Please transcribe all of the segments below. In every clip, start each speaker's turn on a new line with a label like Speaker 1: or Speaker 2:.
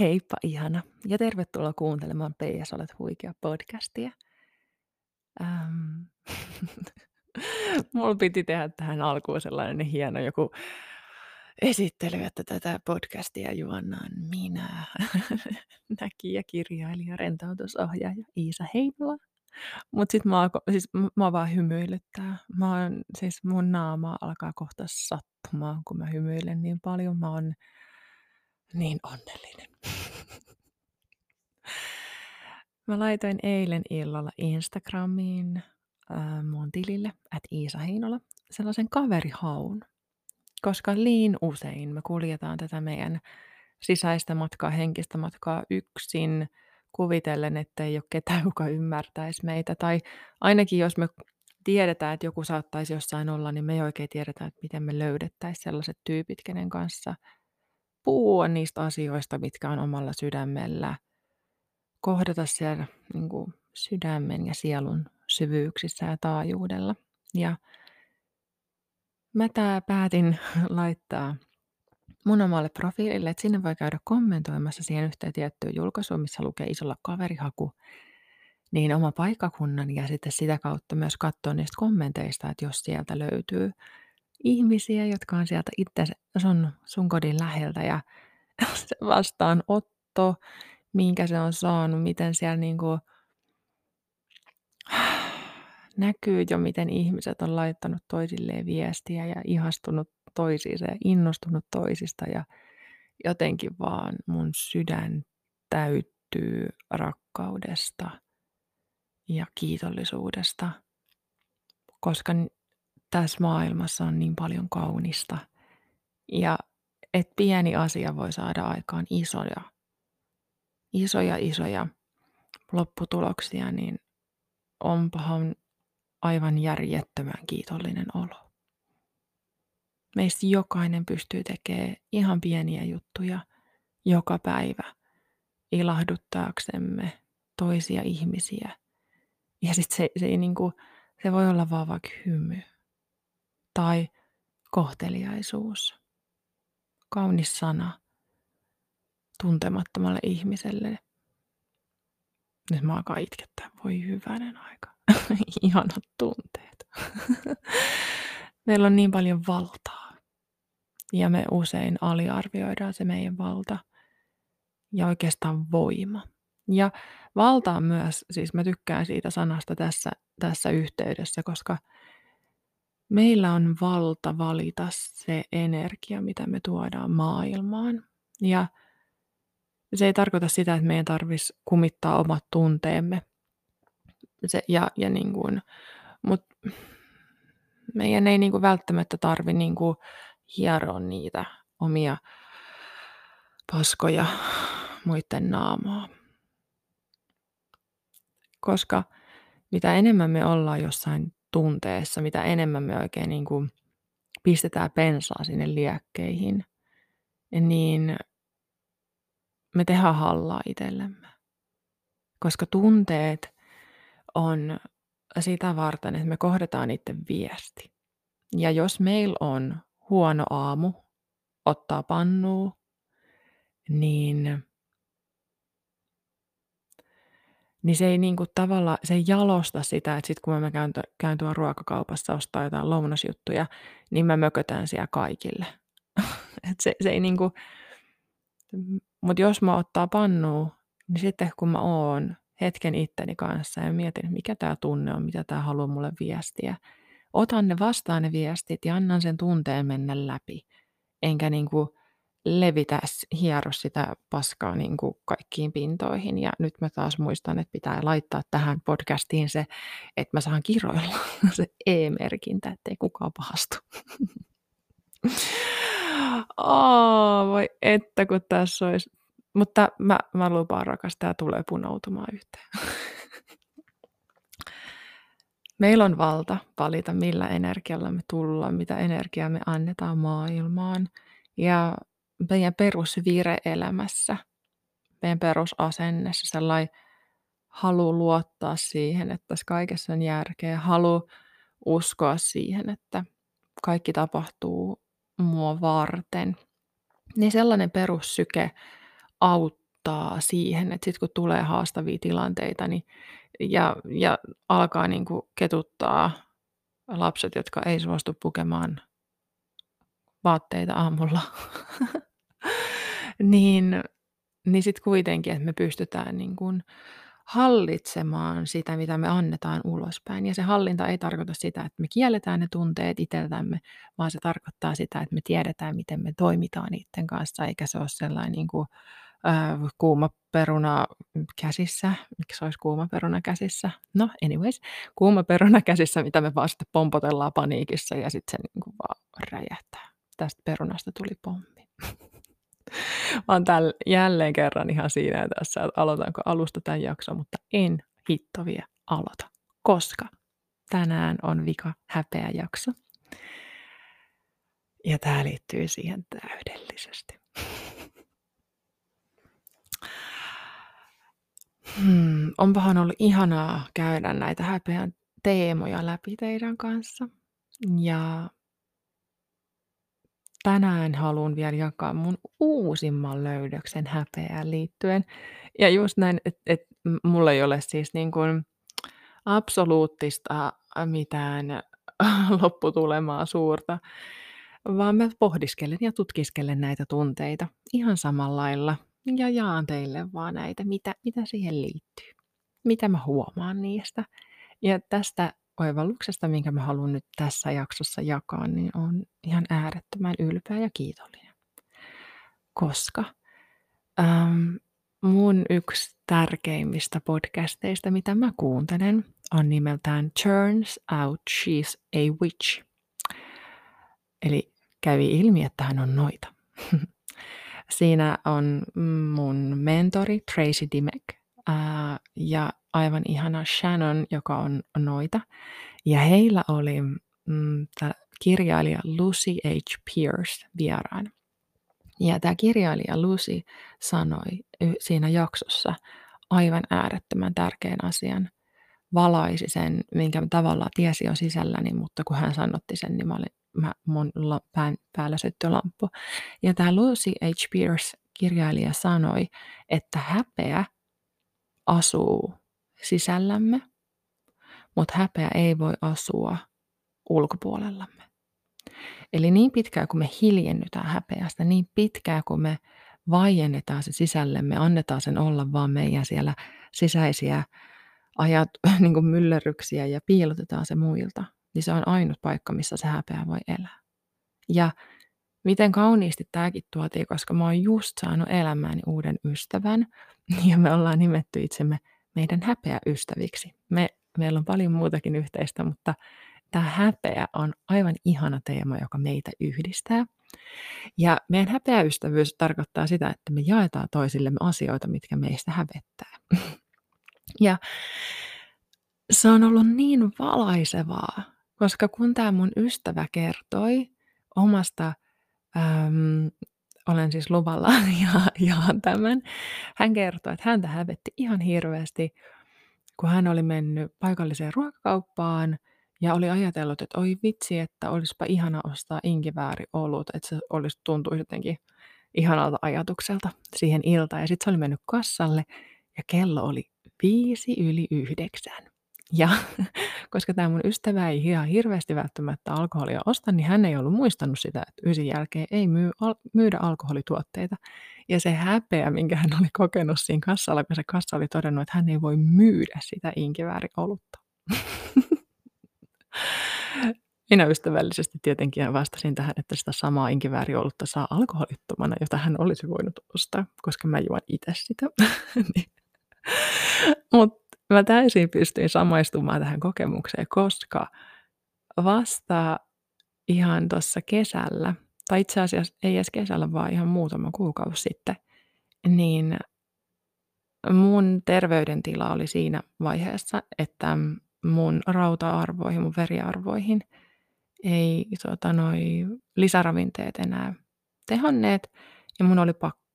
Speaker 1: Heippa ihana ja tervetuloa kuuntelemaan PS Olet huikea podcastia. Ähm, mulla piti tehdä tähän alkuun sellainen hieno joku esittely, että tätä podcastia juonnaan minä, näkijä, kirjailija, rentoutusohjaaja Iisa Heinola. Mutta sitten mä, siis mä vaan hymyilyttää. Mä oon, siis mun naama alkaa kohta sattumaan, kun mä hymyilen niin paljon. Mä oon niin onnellinen. Mä laitoin eilen illalla Instagramiin äh, mun tilille, että Iisa Heinola, sellaisen kaverihaun. Koska liin usein me kuljetaan tätä meidän sisäistä matkaa, henkistä matkaa yksin, kuvitellen, että ei ole ketään, joka ymmärtäisi meitä. Tai ainakin jos me tiedetään, että joku saattaisi jossain olla, niin me ei oikein tiedetä, että miten me löydettäisiin sellaiset tyypit, kenen kanssa puhua niistä asioista, mitkä on omalla sydämellä. Kohdata siellä niin kuin, sydämen ja sielun syvyyksissä ja taajuudella. Ja mä tää päätin laittaa mun omalle profiilille, että sinne voi käydä kommentoimassa siihen yhteen tiettyyn julkaisuun, missä lukee isolla kaverihaku, niin oma paikkakunnan ja sitten sitä kautta myös katsoa niistä kommenteista, että jos sieltä löytyy ihmisiä, jotka on sieltä itse sun, sun kodin läheltä ja se vastaanotto, minkä se on saanut, miten siellä niinku näkyy jo, miten ihmiset on laittanut toisilleen viestiä ja ihastunut toisiinsa ja innostunut toisista ja jotenkin vaan mun sydän täyttyy rakkaudesta ja kiitollisuudesta, koska tässä maailmassa on niin paljon kaunista ja että pieni asia voi saada aikaan isoja, isoja, isoja lopputuloksia, niin onpahan aivan järjettömän kiitollinen olo. Meistä jokainen pystyy tekemään ihan pieniä juttuja joka päivä ilahduttaaksemme toisia ihmisiä. Ja sitten se, se, niinku, se voi olla vaan vaikka hymy tai kohteliaisuus, kaunis sana tuntemattomalle ihmiselle. Nyt mä alkaa itkettää, voi hyvänen aika. Ihanat tunteet. Meillä on niin paljon valtaa. Ja me usein aliarvioidaan se meidän valta. Ja oikeastaan voima. Ja valta on myös, siis mä tykkään siitä sanasta tässä, tässä yhteydessä, koska meillä on valta valita se energia, mitä me tuodaan maailmaan. Ja se ei tarkoita sitä, että meidän tarvitsisi kumittaa omat tunteemme. Se, ja, ja niin kuin, mut meidän ei niin kuin välttämättä tarvi niin kuin hieroa niitä omia paskoja muiden naamaa. Koska mitä enemmän me ollaan jossain tunteessa, mitä enemmän me oikein niin kuin pistetään pensaa sinne liekkeihin, niin me tehdään hallaa itsellemme. Koska tunteet on sitä varten, että me kohdataan niiden viesti. Ja jos meillä on huono aamu, ottaa pannuu, niin, niin se ei niinku tavalla, se ei jalosta sitä, että sit kun mä käyn, käyn tuolla ruokakaupassa ostaa jotain lounasjuttuja, niin mä mökötän siellä kaikille. Et se, se ei niinku, mutta jos mä ottaa pannuu, niin sitten kun mä oon hetken itteni kanssa ja mietin, mikä tämä tunne on, mitä tämä haluaa mulle viestiä, otan ne vastaan ne viestit ja annan sen tunteen mennä läpi. Enkä niin kuin levitä, hiero sitä paskaa niin kuin kaikkiin pintoihin. Ja nyt mä taas muistan, että pitää laittaa tähän podcastiin se, että mä saan kiroilla se E-merkintä, ettei kukaan pahastu. Oh, voi että kun tässä olisi. Mutta mä, mä lupaan rakas, tämä tulee punoutumaan yhteen. Meillä on valta valita, millä energialla me tullaan, mitä energiaa me annetaan maailmaan. Ja meidän perusvire elämässä, meidän perusasennessa, sellainen halu luottaa siihen, että tässä kaikessa on järkeä, halu uskoa siihen, että kaikki tapahtuu mua varten. Niin sellainen perussyke auttaa siihen, että sitten kun tulee haastavia tilanteita niin, ja, ja alkaa niin kuin ketuttaa lapset, jotka ei suostu pukemaan vaatteita aamulla, niin, niin sitten kuitenkin, että me pystytään niin kuin hallitsemaan sitä, mitä me annetaan ulospäin. Ja se hallinta ei tarkoita sitä, että me kielletään ne tunteet itseltämme, vaan se tarkoittaa sitä, että me tiedetään, miten me toimitaan niiden kanssa, eikä se ole sellainen niin kuin, äh, kuuma peruna käsissä. Miksi olisi kuuma peruna käsissä? No, anyways, kuuma peruna käsissä, mitä me vaan sitten pompotellaan paniikissa ja sitten se niin kuin vaan räjähtää. Tästä perunasta tuli pommi. Oon täl, jälleen kerran ihan siinä tässä, että aloitanko alusta tämän jakson, mutta en hitto vielä aloita, koska tänään on vika häpeä jakso. Ja tämä liittyy siihen täydellisesti. Hmm, onpahan ollut ihanaa käydä näitä häpeän teemoja läpi teidän kanssa. Ja tänään haluan vielä jakaa mun uusimman löydöksen häpeään liittyen. Ja just näin, että et mulla ei ole siis niin kuin absoluuttista mitään lopputulemaa suurta, vaan mä pohdiskelen ja tutkiskelen näitä tunteita ihan samalla lailla ja jaan teille vaan näitä, mitä, mitä siihen liittyy, mitä mä huomaan niistä. Ja tästä oivalluksesta, minkä mä haluan nyt tässä jaksossa jakaa, niin on ihan äärettömän ylpeä ja kiitollinen. Koska ähm, mun yksi tärkeimmistä podcasteista, mitä mä kuuntelen, on nimeltään Turns Out She's a Witch. Eli kävi ilmi, että hän on noita. Siinä on mun mentori Tracy Dimek ää, ja aivan ihana Shannon, joka on noita. Ja heillä oli mm, kirjailija Lucy H. Pierce vieraan. Ja tämä kirjailija Lucy sanoi siinä jaksossa aivan äärettömän tärkeän asian. Valaisi sen, minkä tavallaan tiesi jo sisälläni, mutta kun hän sanotti sen, niin mä olin, mä, mun pään, päällä syttyi lamppu. Ja tämä Lucy H. Pierce kirjailija sanoi, että häpeä asuu sisällämme, mutta häpeä ei voi asua ulkopuolellamme. Eli niin pitkään kuin me hiljennytään häpeästä, niin pitkään kuin me vaiennetaan se sisällemme, annetaan sen olla vaan meidän siellä sisäisiä ajat, niin kuin myllerryksiä ja piilotetaan se muilta, niin se on ainut paikka, missä se häpeä voi elää. Ja miten kauniisti tämäkin tuotiin, koska mä oon just saanut elämääni uuden ystävän ja me ollaan nimetty itsemme meidän häpeäystäviksi. Me, meillä on paljon muutakin yhteistä, mutta tämä häpeä on aivan ihana teema, joka meitä yhdistää. Ja meidän häpeäystävyys tarkoittaa sitä, että me jaetaan toisillemme asioita, mitkä meistä hävettää. Ja se on ollut niin valaisevaa, koska kun tämä mun ystävä kertoi omasta äm, olen siis luvalla ja jaan tämän. Hän kertoi, että häntä hävetti ihan hirveästi, kun hän oli mennyt paikalliseen ruokakauppaan ja oli ajatellut, että oi vitsi, että olisipa ihana ostaa olut, että se olisi tuntuisi jotenkin ihanalta ajatukselta siihen iltaan. Ja sitten se oli mennyt kassalle ja kello oli viisi yli yhdeksän. Ja koska tämä mun ystävä ei ihan hirveästi välttämättä alkoholia osta, niin hän ei ollut muistanut sitä, että ysin jälkeen ei myy, al, myydä alkoholituotteita. Ja se häpeä, minkä hän oli kokenut siinä kassalla, kun se kassa oli todennut, että hän ei voi myydä sitä inkivääriolutta. Minä ystävällisesti tietenkin vastasin tähän, että sitä samaa inkivääriolutta saa alkoholittomana, jota hän olisi voinut ostaa, koska mä juon itse sitä. Niin. Mutta mä täysin pystyin samaistumaan tähän kokemukseen, koska vasta ihan tuossa kesällä, tai itse asiassa ei edes kesällä, vaan ihan muutama kuukausi sitten, niin mun terveydentila oli siinä vaiheessa, että mun rauta-arvoihin, mun veriarvoihin ei tota, noi lisäravinteet enää tehonneet, ja mun oli pakko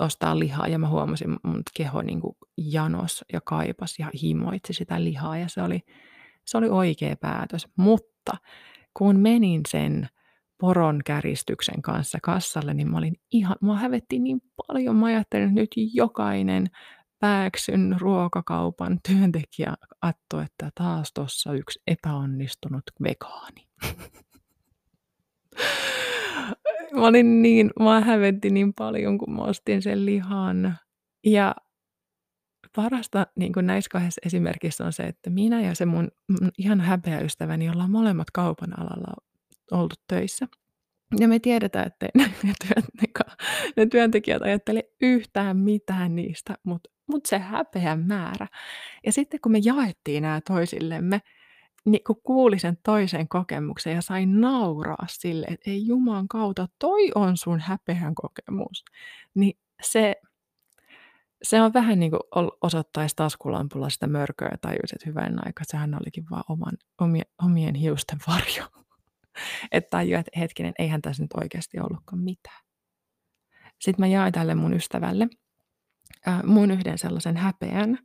Speaker 1: ostaa lihaa ja mä huomasin mun keho niin kuin janos ja kaipas ja himoitsi sitä lihaa ja se oli, se oli oikea päätös. Mutta kun menin sen poron käristyksen kanssa kassalle, niin mä olin ihan, mua hävetti niin paljon. Mä ajattelin, että nyt jokainen Pääksyn ruokakaupan työntekijä atto, että taas tuossa yksi epäonnistunut vegaani. mä olin niin, mä hävetti niin paljon, kun mä ostin sen lihan. Ja parasta niin kuin näissä kahdessa esimerkissä on se, että minä ja se mun, ihan häpeä ystäväni ollaan molemmat kaupan alalla oltu töissä. Ja me tiedetään, että ne, työntekijät, ajattele yhtään mitään niistä, mutta mut se häpeän määrä. Ja sitten kun me jaettiin nämä toisillemme, niin kun kuuli sen toisen kokemuksen ja sain nauraa sille, että ei Juman kautta, toi on sun häpeän kokemus, niin se, se on vähän niin kuin osoittaisi taskulampulla sitä mörköä ja tajuisi, että hyvän aika, sehän olikin vaan oman, omien, omien hiusten varjo. että tajuu, että hetkinen, eihän tässä nyt oikeasti ollutkaan mitään. Sitten mä jaoin tälle mun ystävälle äh, mun yhden sellaisen häpeän,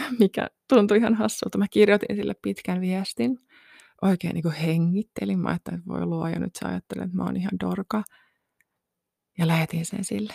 Speaker 1: mikä tuntui ihan hassulta. Mä kirjoitin sille pitkän viestin. Oikein niin kuin hengittelin. Mä ajattelin, että voi luoja, nyt sä ajattelet, että mä oon ihan dorka. Ja lähetin sen sille.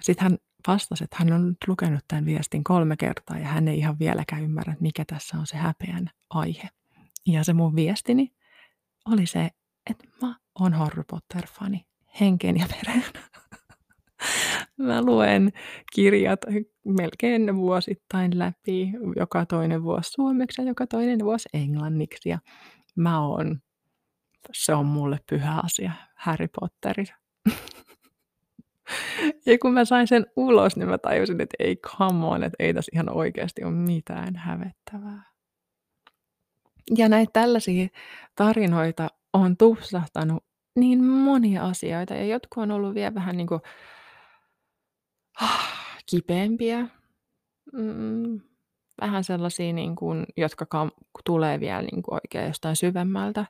Speaker 1: Sitten hän vastasi, että hän on nyt lukenut tämän viestin kolme kertaa ja hän ei ihan vieläkään ymmärrä, mikä tässä on se häpeän aihe. Ja se mun viestini oli se, että mä oon Harry Potter-fani henkeen ja vereen. mä luen kirjat melkein vuosittain läpi, joka toinen vuosi suomeksi ja joka toinen vuosi englanniksi. Ja mä oon, se on mulle pyhä asia, Harry Potteri. ja kun mä sain sen ulos, niin mä tajusin, että ei come on, että ei tässä ihan oikeasti ole mitään hävettävää. Ja näitä tällaisia tarinoita on tupsahtanut niin monia asioita ja jotkut on ollut vielä vähän niin kuin kipeämpiä. Mm, vähän sellaisia, niin kuin, jotka kam- tulee vielä niin kuin oikein jostain syvemmältä.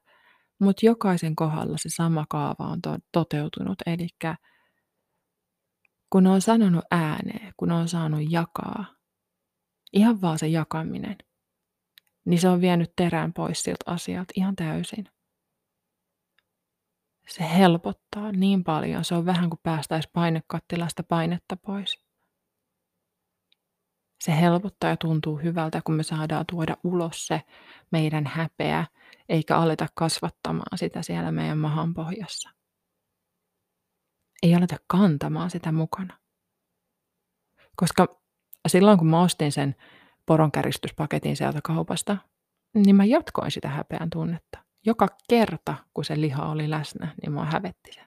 Speaker 1: Mutta jokaisen kohdalla se sama kaava on to- toteutunut. Eli kun on sanonut ääneen, kun on saanut jakaa, ihan vaan se jakaminen, niin se on vienyt terän pois siltä asialta ihan täysin se helpottaa niin paljon. Se on vähän kuin päästäisi painekattilasta painetta pois. Se helpottaa ja tuntuu hyvältä, kun me saadaan tuoda ulos se meidän häpeä, eikä aleta kasvattamaan sitä siellä meidän mahan pohjassa. Ei aleta kantamaan sitä mukana. Koska silloin kun mä ostin sen poronkäristyspaketin sieltä kaupasta, niin mä jatkoin sitä häpeän tunnetta joka kerta, kun se liha oli läsnä, niin mua hävetti se.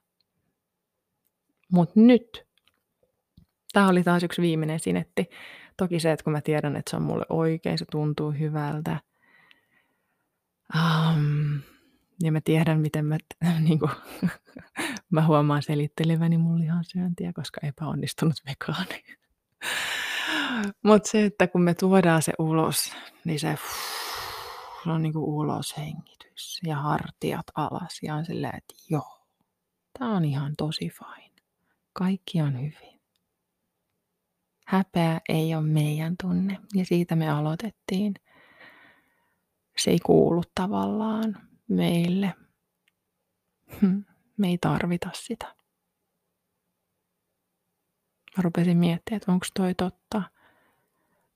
Speaker 1: Mutta nyt, tämä oli taas yksi viimeinen sinetti. Toki se, että kun mä tiedän, että se on mulle oikein, se tuntuu hyvältä. Um, ja mä tiedän, miten mä, niin kuin, mä huomaan selitteleväni mun lihansyöntiä, koska epäonnistunut vegaani. Mutta se, että kun me tuodaan se ulos, niin se, se on niin kuin ulos hengi ylös ja hartiat alas ja on silleen, että joo, tämä on ihan tosi fine. Kaikki on hyvin. Häpeä ei ole meidän tunne ja siitä me aloitettiin. Se ei kuulu tavallaan meille. Me ei tarvita sitä. Mä rupesin miettimään, että onko toi totta.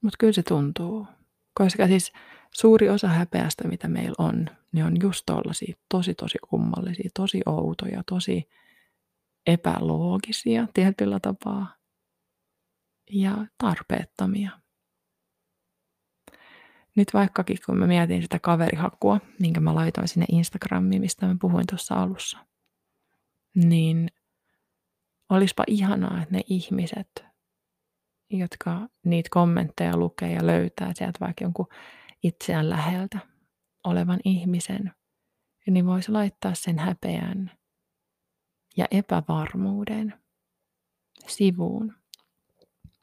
Speaker 1: Mutta kyllä se tuntuu. Koska siis suuri osa häpeästä, mitä meillä on, niin on just tollaisia tosi tosi kummallisia, tosi outoja, tosi epäloogisia tietyllä tapaa ja tarpeettomia. Nyt vaikkakin kun mä mietin sitä kaverihakua, minkä mä laitoin sinne Instagramiin, mistä mä puhuin tuossa alussa, niin olisipa ihanaa, että ne ihmiset, jotka niitä kommentteja lukee ja löytää sieltä vaikka jonkun itseään läheltä olevan ihmisen, niin voisi laittaa sen häpeän ja epävarmuuden sivuun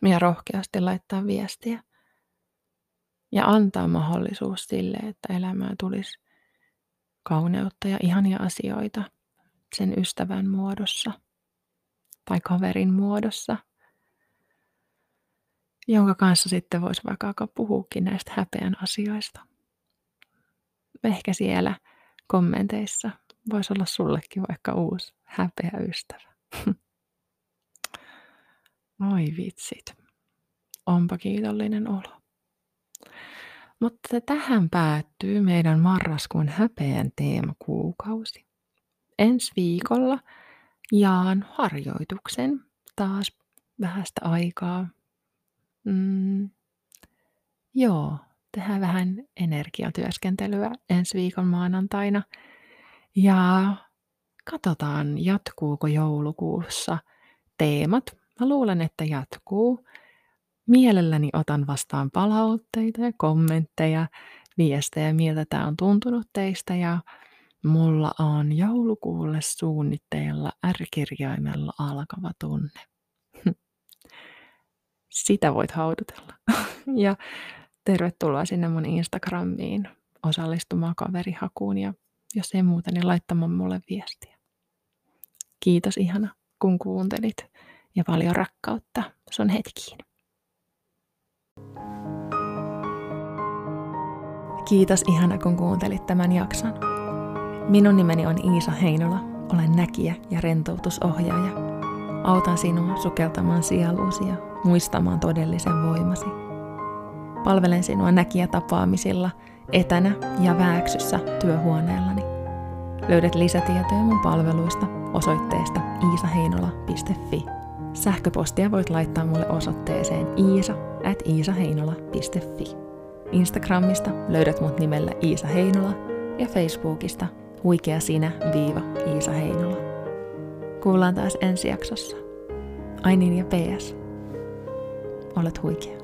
Speaker 1: ja rohkeasti laittaa viestiä ja antaa mahdollisuus sille, että elämään tulisi kauneutta ja ihania asioita sen ystävän muodossa tai kaverin muodossa, jonka kanssa sitten voisi vaikka alkaa puhuukin näistä häpeän asioista. Ehkä siellä kommenteissa Voisi olla sullekin vaikka uusi häpeä ystävä. Oi vitsit. Onpa kiitollinen olo. Mutta tähän päättyy meidän marraskuun häpeän teemakuukausi. Ensi viikolla jaan harjoituksen taas vähästä aikaa. Mm, joo, tehdään vähän energiatyöskentelyä ensi viikon maanantaina. Ja katsotaan, jatkuuko joulukuussa teemat. Mä luulen, että jatkuu. Mielelläni otan vastaan palautteita ja kommentteja, viestejä, miltä tämä on tuntunut teistä ja mulla on joulukuulle suunnitteilla R-kirjaimella alkava tunne. Sitä voit haudutella. ja tervetuloa sinne mun Instagramiin osallistumaan kaverihakuun ja jos ei muuta, niin laittamaan mulle viestiä. Kiitos ihana, kun kuuntelit ja paljon rakkautta sun hetkiin. Kiitos ihana, kun kuuntelit tämän jakson. Minun nimeni on Iisa Heinola. Olen näkijä ja rentoutusohjaaja. Autan sinua sukeltamaan sieluusi ja muistamaan todellisen voimasi. Palvelen sinua näkijätapaamisilla etänä ja vääksyssä työhuoneellani. Löydät lisätietoja mun palveluista osoitteesta iisaheinola.fi. Sähköpostia voit laittaa mulle osoitteeseen iisa at iisaheinola.fi. Instagramista löydät mut nimellä Iisa Heinola ja Facebookista huikea sinä viiva Iisa Heinola. Kuullaan taas ensi jaksossa. Ai niin ja PS. Olet huikea.